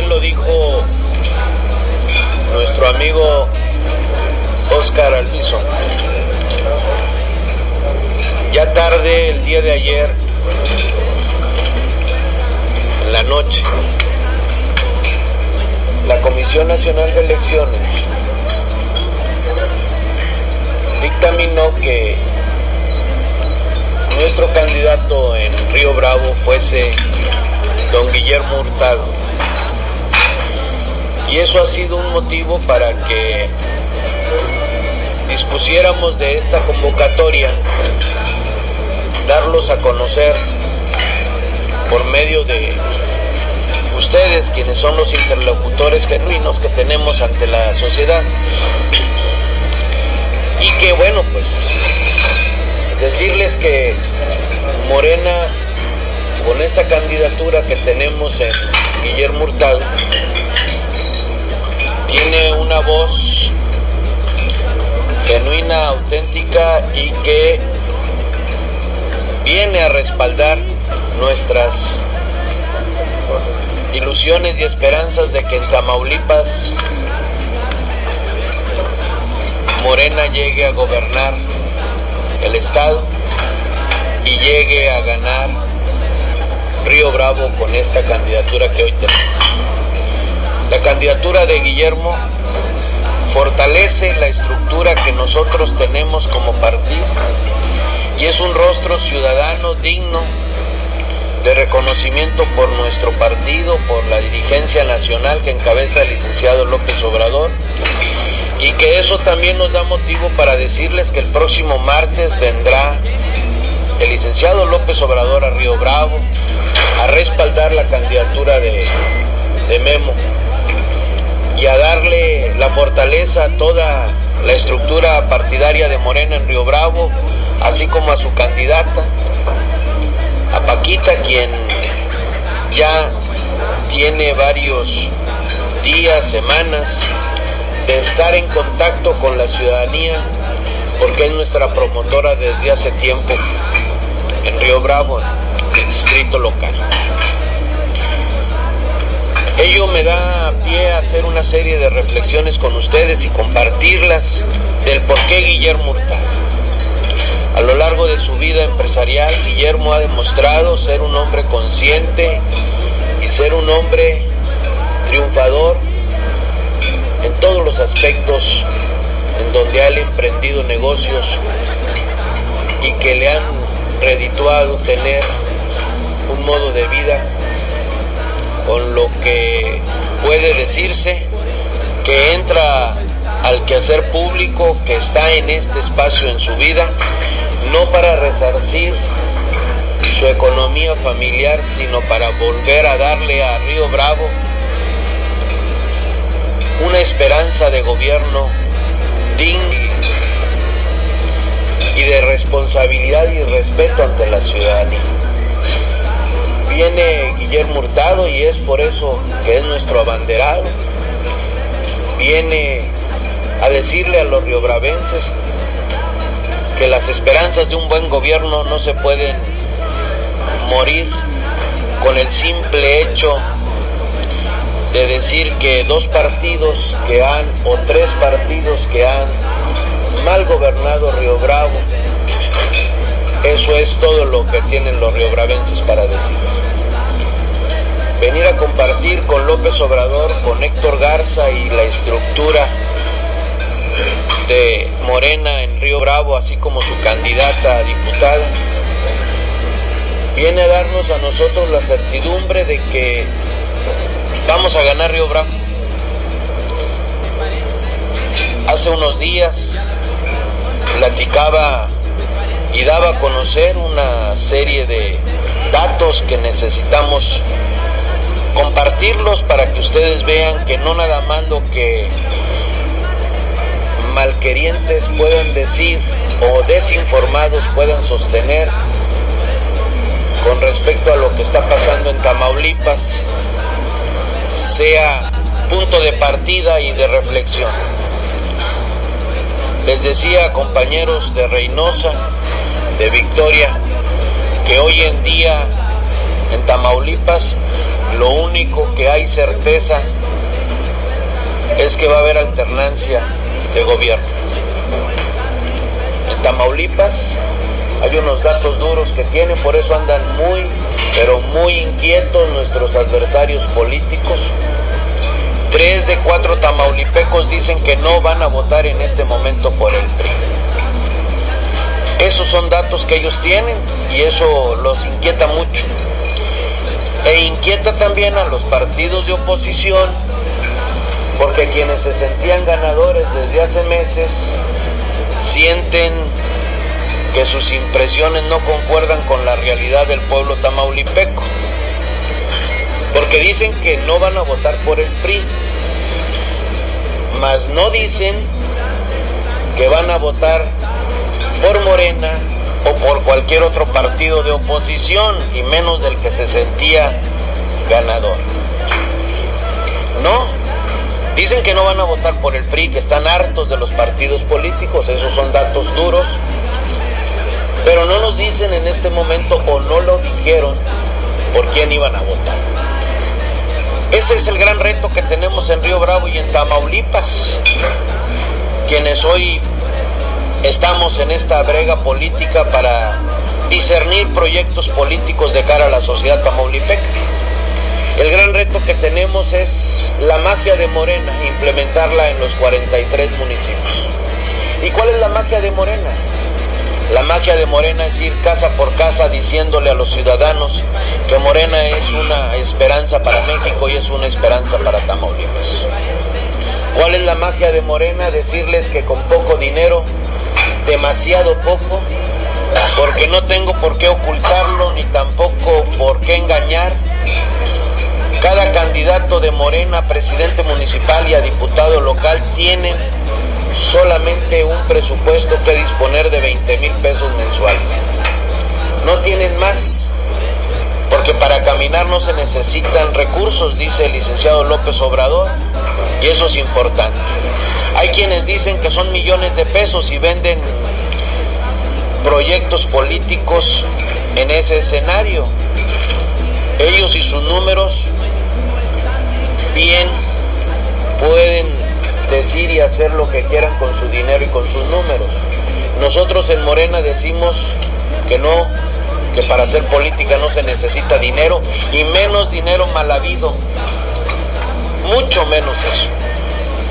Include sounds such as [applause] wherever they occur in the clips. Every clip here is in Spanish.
lo dijo nuestro amigo Oscar Alviso. Ya tarde el día de ayer, en la noche, la Comisión Nacional de Elecciones dictaminó que nuestro candidato en Río Bravo fuese don Guillermo Hurtado. Y eso ha sido un motivo para que dispusiéramos de esta convocatoria, darlos a conocer por medio de ustedes, quienes son los interlocutores genuinos que tenemos ante la sociedad. Y que bueno, pues decirles que Morena, con esta candidatura que tenemos en Guillermo Hurtado, tiene una voz genuina, auténtica y que viene a respaldar nuestras ilusiones y esperanzas de que en Tamaulipas Morena llegue a gobernar el estado y llegue a ganar Río Bravo con esta candidatura que hoy tenemos. La candidatura de Guillermo fortalece la estructura que nosotros tenemos como partido y es un rostro ciudadano digno de reconocimiento por nuestro partido, por la dirigencia nacional que encabeza el licenciado López Obrador y que eso también nos da motivo para decirles que el próximo martes vendrá el licenciado López Obrador a Río Bravo a respaldar la candidatura de, de Memo y a darle la fortaleza a toda la estructura partidaria de Morena en Río Bravo, así como a su candidata, a Paquita, quien ya tiene varios días, semanas de estar en contacto con la ciudadanía, porque es nuestra promotora desde hace tiempo en Río Bravo, el distrito local. Ello me da pie a hacer una serie de reflexiones con ustedes y compartirlas del por qué Guillermo Hurtado. A lo largo de su vida empresarial, Guillermo ha demostrado ser un hombre consciente y ser un hombre triunfador en todos los aspectos en donde ha emprendido negocios y que le han redituado tener un modo de vida con lo que puede decirse que entra al quehacer público que está en este espacio en su vida, no para resarcir su economía familiar, sino para volver a darle a Río Bravo una esperanza de gobierno digno y de responsabilidad y respeto ante la ciudadanía. Viene Guillermo y es por eso que es nuestro abanderado. Viene a decirle a los riobravenses que las esperanzas de un buen gobierno no se pueden morir con el simple hecho de decir que dos partidos que han, o tres partidos que han mal gobernado Río Bravo, eso es todo lo que tienen los riobravenses para decir. Venir a compartir con López Obrador, con Héctor Garza y la estructura de Morena en Río Bravo, así como su candidata a diputada, viene a darnos a nosotros la certidumbre de que vamos a ganar Río Bravo. Hace unos días platicaba y daba a conocer una serie de datos que necesitamos compartirlos para que ustedes vean que no nada más lo que malquerientes puedan decir o desinformados puedan sostener con respecto a lo que está pasando en Tamaulipas sea punto de partida y de reflexión. Les decía compañeros de Reynosa, de Victoria, que hoy en día en Tamaulipas lo único que hay certeza es que va a haber alternancia de gobierno. En Tamaulipas hay unos datos duros que tienen, por eso andan muy, pero muy inquietos nuestros adversarios políticos. Tres de cuatro tamaulipecos dicen que no van a votar en este momento por el PRI. Esos son datos que ellos tienen y eso los inquieta mucho. E inquieta también a los partidos de oposición porque quienes se sentían ganadores desde hace meses sienten que sus impresiones no concuerdan con la realidad del pueblo tamaulipeco. Porque dicen que no van a votar por el PRI, mas no dicen que van a votar por Morena o por cualquier otro partido de oposición y menos del que se sentía ganador. No, dicen que no van a votar por el PRI, que están hartos de los partidos políticos, esos son datos duros, pero no nos dicen en este momento o no lo dijeron por quién iban a votar. Ese es el gran reto que tenemos en Río Bravo y en Tamaulipas, quienes hoy estamos en esta brega política para discernir proyectos políticos de cara a la sociedad tamaulipeca. El gran reto que tenemos es la magia de Morena, implementarla en los 43 municipios. ¿Y cuál es la magia de Morena? La magia de Morena es ir casa por casa diciéndole a los ciudadanos que Morena es una esperanza para México y es una esperanza para Tamaulipas. ¿Cuál es la magia de Morena? Decirles que con poco dinero, demasiado poco, porque no tengo por qué ocultarlo ni tampoco por qué engañar. Cada candidato de Morena, presidente municipal y a diputado local tienen solamente un presupuesto que disponer de 20 mil pesos mensuales. No tienen más, porque para caminar no se necesitan recursos, dice el licenciado López Obrador, y eso es importante. Hay quienes dicen que son millones de pesos y venden proyectos políticos en ese escenario. Ellos y sus números bien pueden decir y hacer lo que quieran con su dinero y con sus números. Nosotros en Morena decimos que no, que para hacer política no se necesita dinero y menos dinero mal habido. Mucho menos eso.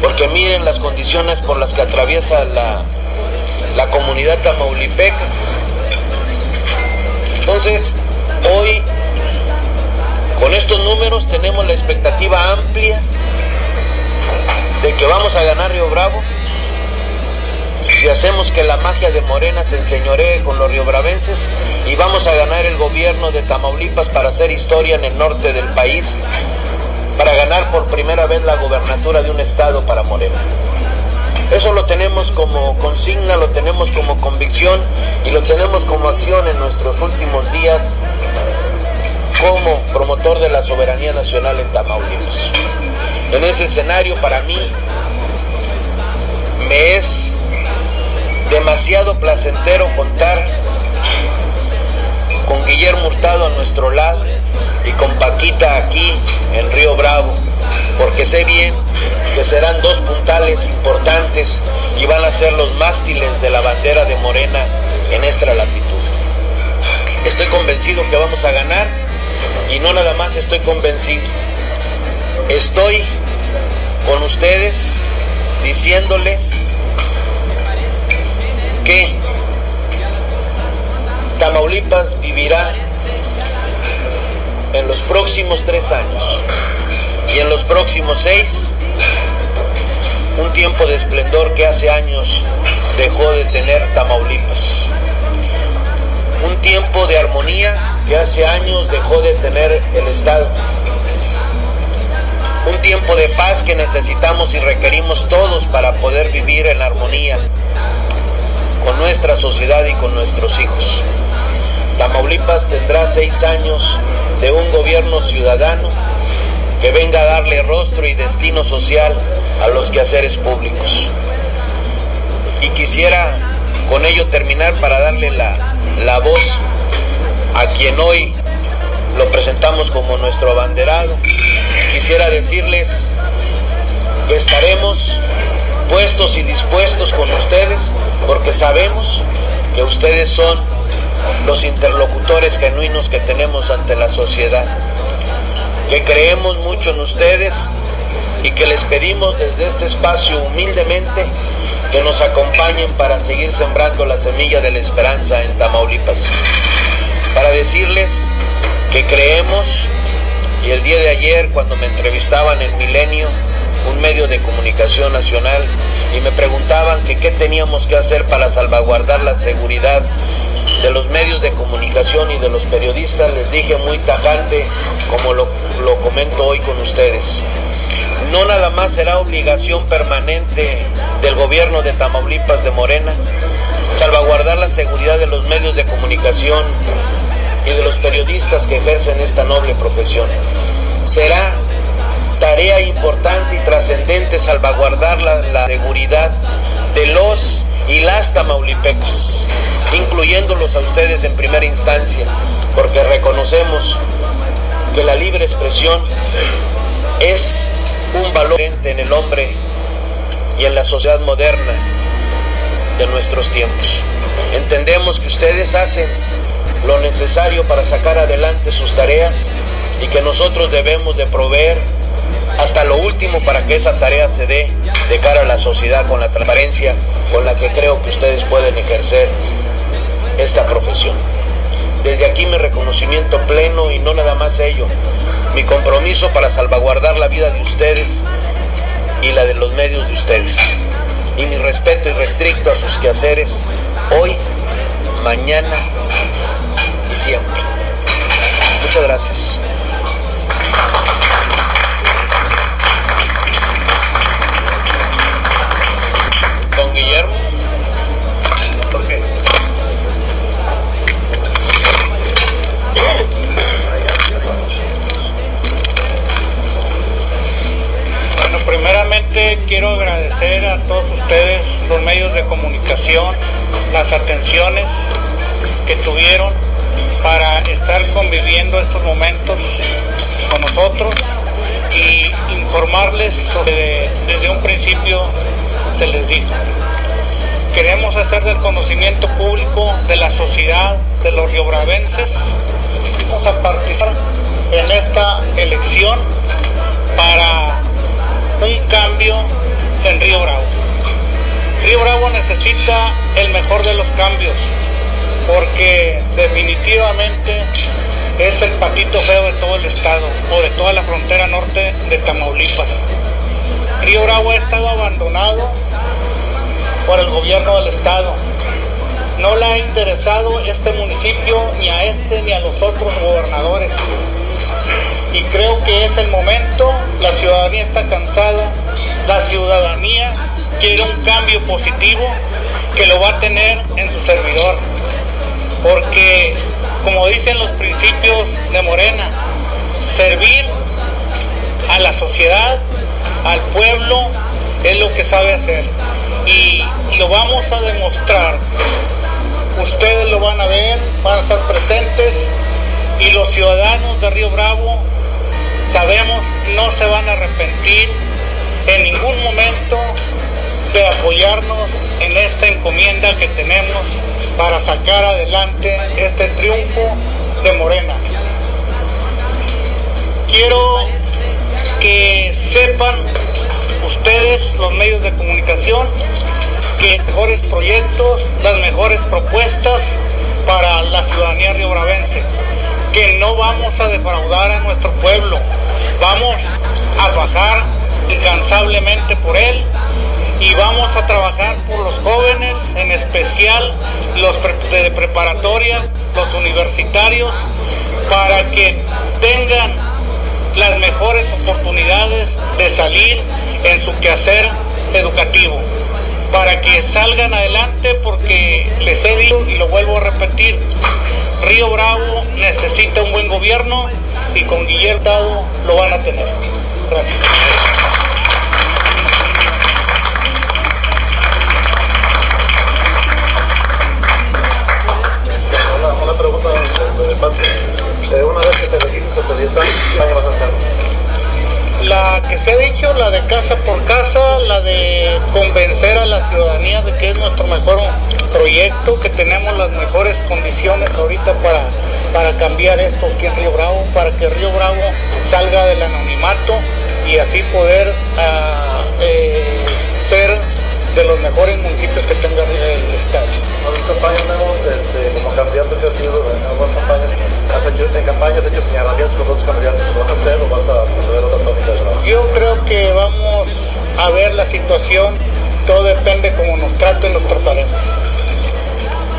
Porque miren las condiciones por las que atraviesa la, la comunidad tamaulipeca. Entonces, hoy con estos números tenemos la expectativa amplia de que vamos a ganar Río Bravo si hacemos que la magia de Morena se enseñoree con los riobravenses y vamos a ganar el gobierno de Tamaulipas para hacer historia en el norte del país, para ganar por primera vez la gobernatura de un estado para Morena. Eso lo tenemos como consigna, lo tenemos como convicción y lo tenemos como acción en nuestros últimos días como promotor de la soberanía nacional en Tamaulipas. En ese escenario para mí me es demasiado placentero contar con Guillermo Hurtado a nuestro lado y con Paquita aquí en Río Bravo, porque sé bien que serán dos puntales importantes y van a ser los mástiles de la bandera de Morena en esta latitud. Estoy convencido que vamos a ganar y no nada más estoy convencido. Estoy con ustedes diciéndoles que Tamaulipas vivirá en los próximos tres años y en los próximos seis un tiempo de esplendor que hace años dejó de tener Tamaulipas. Un tiempo de armonía que hace años dejó de tener el Estado. Un tiempo de paz que necesitamos y requerimos todos para poder vivir en armonía con nuestra sociedad y con nuestros hijos. Tamaulipas tendrá seis años de un gobierno ciudadano que venga a darle rostro y destino social a los quehaceres públicos. Y quisiera con ello terminar para darle la, la voz a quien hoy lo presentamos como nuestro abanderado. Quisiera decirles que estaremos puestos y dispuestos con ustedes porque sabemos que ustedes son los interlocutores genuinos que tenemos ante la sociedad, que creemos mucho en ustedes y que les pedimos desde este espacio humildemente que nos acompañen para seguir sembrando la semilla de la esperanza en Tamaulipas. Para decirles que creemos, y el día de ayer cuando me entrevistaban en Milenio, un medio de comunicación nacional, y me preguntaban que qué teníamos que hacer para salvaguardar la seguridad de los medios de comunicación y de los periodistas, les dije muy tajante, como lo, lo comento hoy con ustedes no nada más será obligación permanente del gobierno de Tamaulipas de Morena salvaguardar la seguridad de los medios de comunicación y de los periodistas que ejercen esta noble profesión. Será tarea importante y trascendente salvaguardar la, seguridad de los y las tamaulipecas, incluyéndolos a ustedes en primera instancia, porque reconocemos que la libre expresión es un valor en el hombre y en la sociedad moderna de nuestros tiempos. Entendemos que ustedes hacen lo necesario para sacar adelante sus tareas y que nosotros debemos de proveer hasta lo último para que esa tarea se dé de cara a la sociedad con la transparencia con la que creo que ustedes pueden ejercer esta profesión. Desde aquí mi reconocimiento pleno y no nada más ello, mi compromiso para salvaguardar la vida de ustedes y la de los medios de ustedes. Y mi respeto irrestricto a sus quehaceres hoy, mañana y siempre. Muchas gracias. Primeramente quiero agradecer a todos ustedes, los medios de comunicación, las atenciones que tuvieron para estar conviviendo estos momentos con nosotros y informarles sobre, desde un principio se les dijo. Queremos hacer del conocimiento público de la sociedad de los riobravenses. Vamos a participar en esta elección para un cambio en Río Bravo. Río Bravo necesita el mejor de los cambios porque definitivamente es el patito feo de todo el estado o de toda la frontera norte de Tamaulipas. Río Bravo ha estado abandonado por el gobierno del estado. No le ha interesado este municipio ni a este ni a los otros gobernadores y creo que es el momento, la ciudadanía está cansada, la ciudadanía quiere un cambio positivo que lo va a tener en su servidor, porque como dicen los principios de Morena, servir a la sociedad, al pueblo, es lo que sabe hacer y lo vamos a demostrar. Ustedes lo van a ver, van a estar presentes y los ciudadanos de Río Bravo sabemos no se van a arrepentir en ningún momento de apoyarnos en esta encomienda que tenemos para sacar adelante este triunfo de Morena. Quiero que sepan ustedes, los medios de comunicación, que mejores proyectos, las mejores propuestas para la ciudadanía riobravense, que no vamos a defraudar a nuestro pueblo, Vamos a trabajar incansablemente por él y vamos a trabajar por los jóvenes, en especial los de preparatoria, los universitarios, para que tengan las mejores oportunidades de salir en su quehacer educativo, para que salgan adelante porque les he dicho y lo vuelvo a repetir, Río Bravo necesita un buen gobierno y con Guillermo Dado lo van a tener. Gracias. Una, pregunta de, de Eh, una vez que te registras dieta, ¿qué vas a hacer? La que se ha dicho, la de casa por casa, la de convencer a la ciudadanía de que es nuestro mejor proyecto, que tenemos las mejores condiciones ahorita para, para cambiar esto aquí en Río Bravo, para que Río Bravo salga del anonimato y así poder uh, eh, ser de los mejores municipios que tenga el Estado. En campañas, este, como candidato que has sido en algunas campañas, has hecho, en campañas has hecho señalamientos con otros candidatos, ¿lo vas a hacer o vas a ver otra tónica? ¿no? Yo creo que vamos a ver la situación, todo depende cómo nos traten, nos trataremos.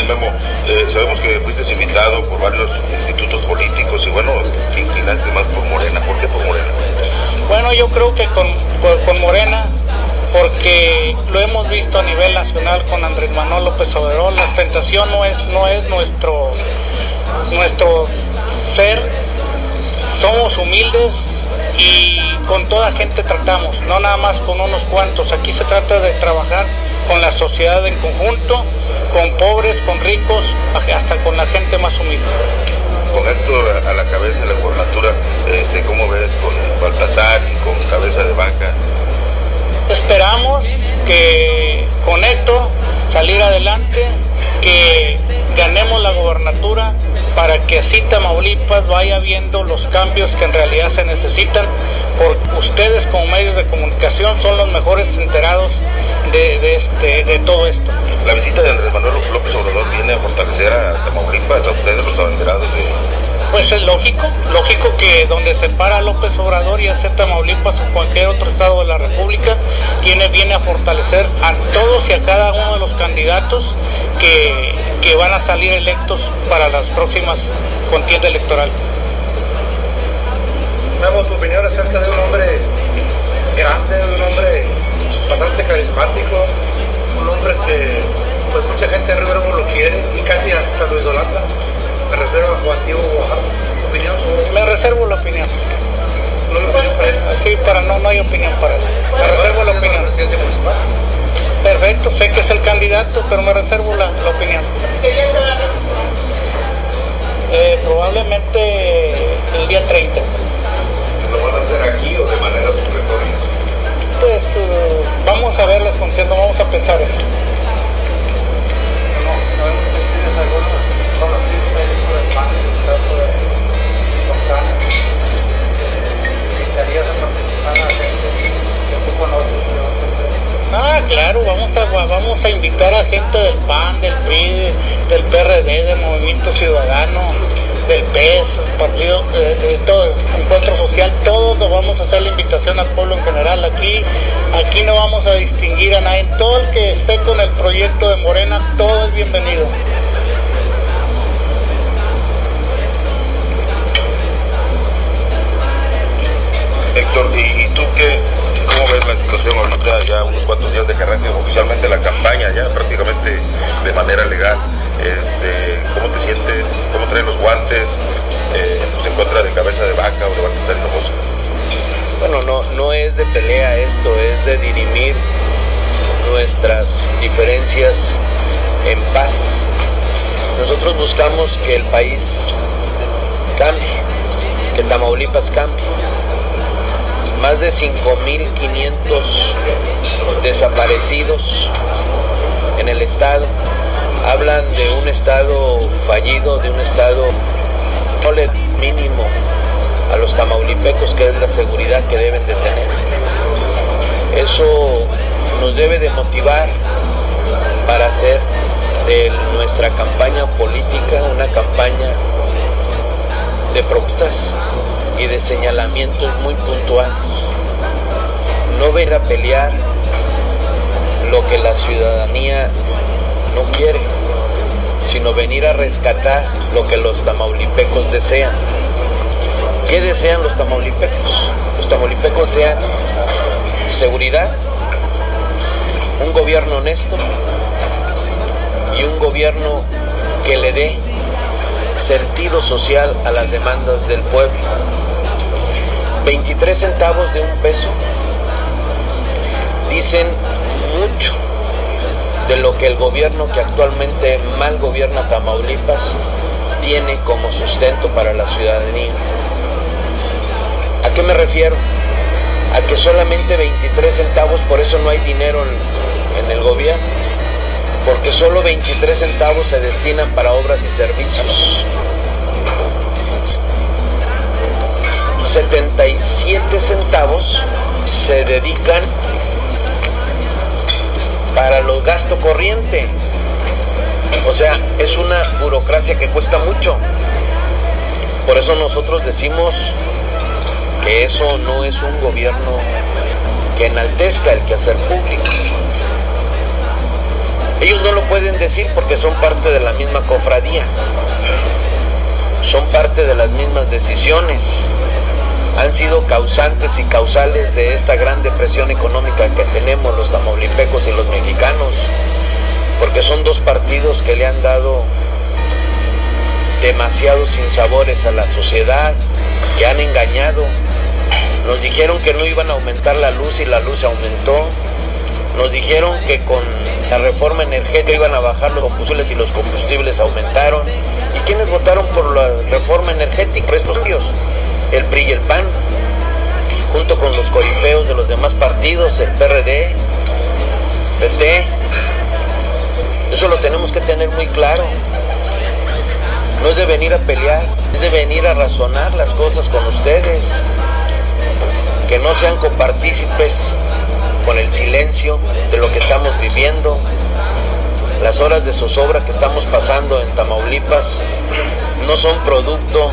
Memo, eh, sabemos que fuiste invitado por varios institutos políticos y bueno, inclinaste más por Morena. ¿Por qué por Morena? Bueno, yo creo que con, con Morena porque lo hemos visto a nivel nacional con Andrés Manuel López Obrador, la ostentación no es, no es nuestro, nuestro ser, somos humildes y con toda gente tratamos, no nada más con unos cuantos, aquí se trata de trabajar con la sociedad en conjunto, con pobres, con ricos, hasta con la gente más humilde. Con Héctor a la cabeza la gobernatura, este, ¿cómo ves con Baltasar y con cabeza de vaca? Esperamos que con esto salir adelante, que ganemos la gobernatura para que así Tamaulipas vaya viendo los cambios que en realidad se necesitan, porque ustedes como medios de comunicación son los mejores enterados de, este, de todo esto. La visita de Andrés Manuel López Obrador viene a fortalecer a Tamaulipas, a ustedes los abanderados de pues es lógico, lógico que donde se para López Obrador y hace Tamaulipas o cualquier otro estado de la República, tiene, viene a fortalecer a todos y a cada uno de los candidatos que, que van a salir electos para las próximas contiendas electorales. Damos tu opinión acerca de un hombre grande, de un hombre bastante carismático, un hombre que pues mucha gente en Rivero lo quiere y casi hasta lo idolatra. Me reservo a Juan opinión Me reservo la opinión. ¿No hay opinión para él? Sí, para no, no hay opinión para él. Me reservo la opinión. Perfecto, sé que es el candidato, pero me reservo la, la opinión. Eh, probablemente el día 30. ¿Lo van a hacer aquí o de manera supletoria? Pues uh, vamos a ver las conciertos, vamos a pensar eso. Ah, claro, vamos a, vamos a invitar a gente del PAN, del PRI, del PRD, del Movimiento Ciudadano, del PES, partido, eh, todo, encuentro social, todos nos vamos a hacer la invitación al pueblo en general. Aquí, aquí no vamos a distinguir a nadie. Todo el que esté con el proyecto de Morena, todo es bienvenido. Héctor, ¿y, tú qué, cómo ves la situación ahorita, ya unos cuantos días de que oficialmente la campaña, ya prácticamente de manera legal? Este, ¿Cómo te sientes? ¿Cómo traes los guantes? Eh, pues, ¿En contra de cabeza de vaca o de Baltasar Hinojosa? Bueno, no, no es de pelea esto, es de dirimir nuestras diferencias en paz. Nosotros buscamos que el país cambie, que Tamaulipas cambie más de 5.500 desaparecidos en el estado. Hablan de un estado fallido, de un estado no mínimo a los tamaulipecos que es la seguridad que deben de tener. Eso nos debe de motivar para hacer de nuestra campaña política una campaña de propuestas y de señalamientos muy puntuales. No ver a pelear lo que la ciudadanía no quiere, sino venir a rescatar lo que los tamaulipecos desean. ¿Qué desean los tamaulipecos? Los tamaulipecos desean seguridad, un gobierno honesto y un gobierno que le dé sentido social a las demandas del pueblo. 23 centavos de un peso dicen mucho de lo que el gobierno que actualmente mal gobierna Tamaulipas tiene como sustento para la ciudadanía. ¿A qué me refiero? A que solamente 23 centavos, por eso no hay dinero en, el gobierno, porque solo 23 centavos se destinan para obras y servicios. 77 centavos se dedican para los gastos corriente. O sea, es una burocracia que cuesta mucho. Por eso nosotros decimos que eso no es un gobierno que enaltezca el quehacer público. Ellos no lo pueden decir porque son parte de la misma cofradía, son parte de las mismas decisiones, han sido causantes y causales de esta gran depresión económica que tenemos los tamaulipecos y los mexicanos, porque son dos partidos que le han dado demasiados sinsabores a la sociedad, que han engañado. Nos dijeron que no iban a aumentar la luz y la luz aumentó. Nos dijeron que con la reforma energética iban a bajar los combustibles y los combustibles aumentaron. ¿Y quiénes votaron por la reforma energética? Estos el PRI y el PAN, junto con los corifeos de los demás partidos, el PRD, PT. Eso lo tenemos que tener muy claro. No es de venir a pelear, es de venir a razonar las cosas con ustedes. Que no sean copartícipes con el silencio de lo que estamos viviendo, las horas de zozobra que estamos pasando en Tamaulipas no son producto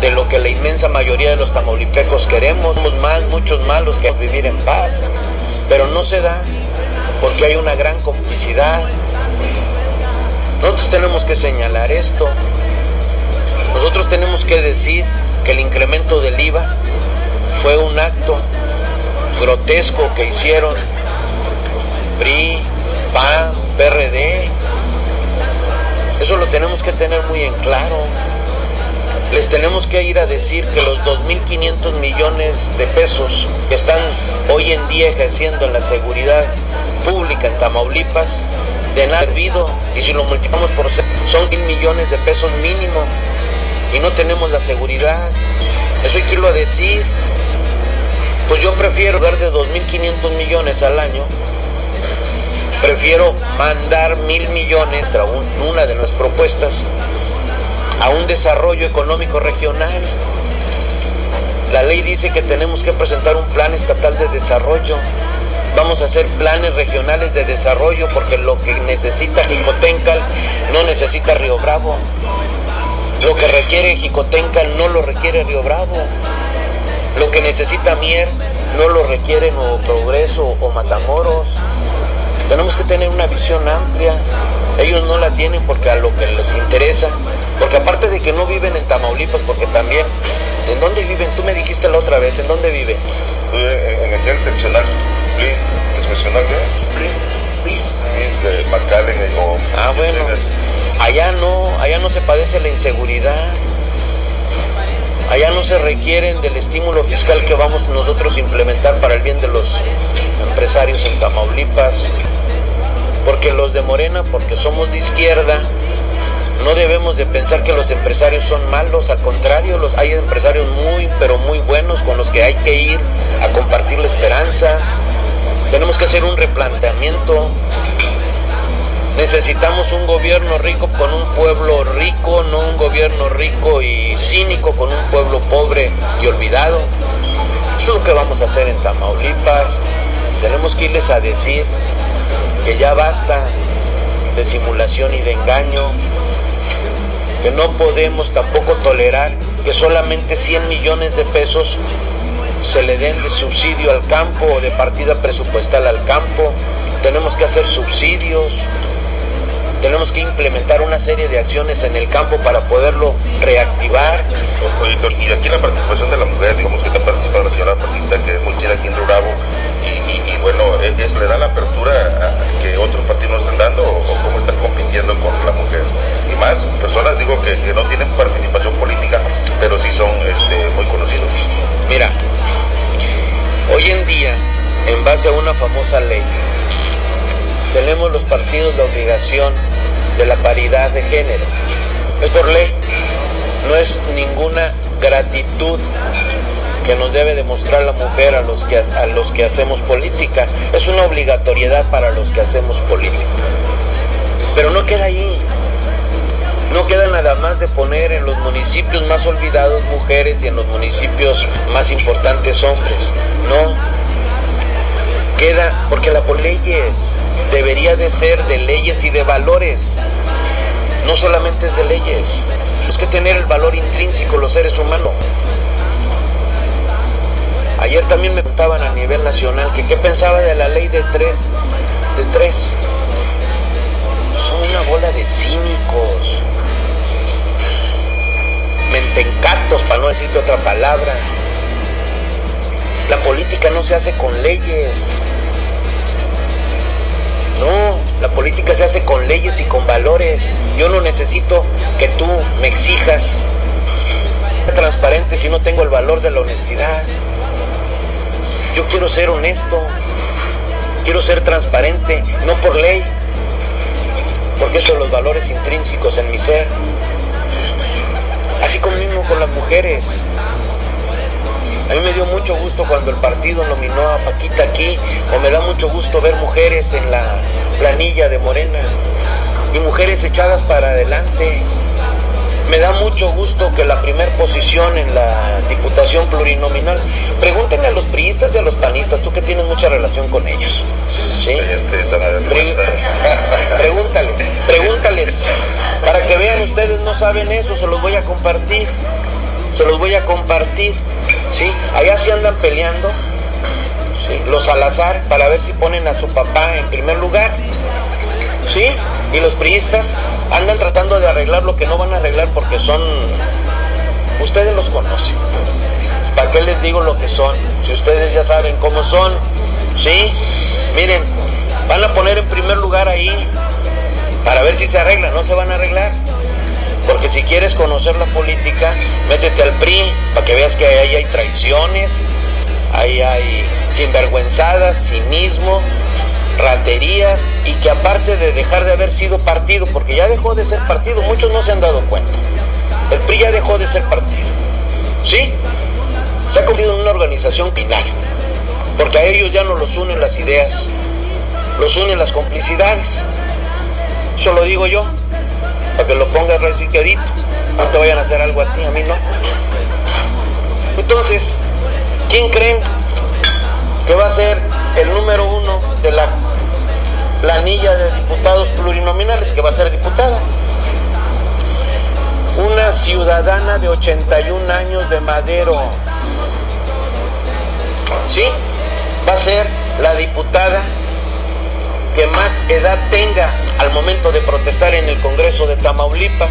de lo que la inmensa mayoría de los tamaulipecos queremos. Somos más, muchos malos que vivir en paz, pero no se da porque hay una gran complicidad. Nosotros tenemos que señalar esto. Nosotros tenemos que decir que el incremento del IVA fue un acto grotesco que hicieron PRI, PAN, PRD. Eso lo tenemos que tener muy en claro. Les tenemos que ir a decir que los 2.500 millones de pesos que están hoy en día ejerciendo en la seguridad pública en Tamaulipas, de nada servido. Y si lo multiplicamos por son 100 millones de pesos mínimo. Y no tenemos la seguridad. Eso hay que irlo a decir. Pues yo prefiero dar de 2.500 millones al año. Prefiero mandar mil millones, una de las propuestas, a un desarrollo económico regional. La ley dice que tenemos que presentar un plan estatal de desarrollo. Vamos a hacer planes regionales de desarrollo porque lo que necesita Jicotencal no necesita Río Bravo. Lo que requiere Jicotencal no lo requiere Río Bravo. Lo que necesita Mier no lo requiere Nuevo Progreso o Matamoros. Tenemos que tener una visión amplia. Ellos no la tienen porque a lo que les interesa. Porque aparte de que no viven en Tamaulipas, porque también, ¿en dónde viven? Tú me dijiste la otra vez, ¿en dónde viven? En el seccional, please, seccional Please. de McAllen o... Ah, bueno. Allá no, allá no se padece la inseguridad. Allá no se requieren del estímulo fiscal que vamos nosotros a implementar para el bien de los empresarios en Tamaulipas. Porque los de Morena, porque somos de izquierda, no debemos de pensar que los empresarios son malos, al contrario, los, hay empresarios muy, pero muy buenos con los que hay que ir a compartir la esperanza. Tenemos que hacer un replanteamiento Necesitamos un gobierno rico con un pueblo rico, no un gobierno rico y cínico con un pueblo pobre y olvidado. Eso es lo que vamos a hacer en Tamaulipas. Tenemos que irles a decir que ya basta de simulación y de engaño, que no podemos tampoco tolerar que solamente 100 millones de pesos se le den de subsidio al campo o de partida presupuestal al campo. Tenemos que hacer subsidios, tenemos que implementar una serie de acciones en el campo para poderlo reactivar. y aquí la participación de la mujer, digamos que está participando la señora Martita, que es muy chida aquí en Rurabo, y, bueno, ¿es, ¿le da la apertura a que otros partidos están dando o, cómo están compitiendo con la mujer? Y más, personas digo que, no tienen participación política, pero sí son este, muy conocidos. Mira, hoy en día, en base a una famosa ley, tenemos los partidos la obligación de la paridad de género. Es por ley. no es ninguna gratitud que nos debe demostrar la mujer a los que, a los que hacemos política. Es una obligatoriedad para los que hacemos política. Pero no queda ahí. No queda nada más de poner en los municipios más olvidados mujeres y en los municipios más importantes hombres. No. Queda porque la por leyes debería de ser de leyes y de valores. No solamente es de leyes. Es que tener el valor intrínseco los seres humanos. Ayer también me preguntaban a nivel nacional que qué pensaba de la ley de tres, de tres. Son una bola de cínicos, mentencatos, para no decirte otra palabra. La política no se hace con leyes. No, la política se hace con leyes y con valores. Yo no necesito que tú me exijas transparente si no tengo el valor de la honestidad. Yo quiero ser honesto, quiero ser transparente, no por ley, porque son los valores intrínsecos en mi ser. Así como con las mujeres. A mí me dio mucho gusto cuando el partido nominó a Paquita aquí, o me da mucho gusto ver mujeres en la planilla de Morena, y mujeres echadas para adelante, me da mucho gusto que la primera posición en la diputación plurinominal, pregúntenle a los priistas y a los panistas, tú que tienes mucha relación con ellos. ¿sí? [laughs] pregúntales, pregúntales, para que vean ustedes no saben eso, se los voy a compartir, se los voy a compartir. ¿Sí? Allá se andan peleando, ¿sí? los Salazar, para ver si ponen a su papá en primer lugar. ¿Sí? Y los priistas andan tratando de arreglar lo que no van a arreglar porque son... Ustedes los conocen. ¿Para qué les digo lo que son? Si ustedes ya saben cómo son. ¿Sí? Miren, van a poner en primer lugar ahí para ver si se arregla. No se van a arreglar. Porque si quieres conocer la política, métete al PRI para que veas que ahí hay traiciones, ahí hay sinvergüenzadas, cinismo, raterías y que aparte de dejar de haber sido partido, porque ya dejó de ser partido, muchos no se han dado cuenta. El PRI ya dejó de ser partido. ¿Sí? Se ha convertido en una organización final, porque a ellos ya no los unen las ideas, los unen las complicidades. Eso lo digo yo, que lo pongas recicladito, no te vayan a hacer algo a ti, a mí no. Entonces, ¿quién creen que va a ser el número uno de la planilla de diputados plurinominales, que va a ser diputada. Una ciudadana de 81 años de Madero. ¿Sí? Va a ser la diputada que más edad tenga al momento de protestar en el Congreso de Tamaulipas.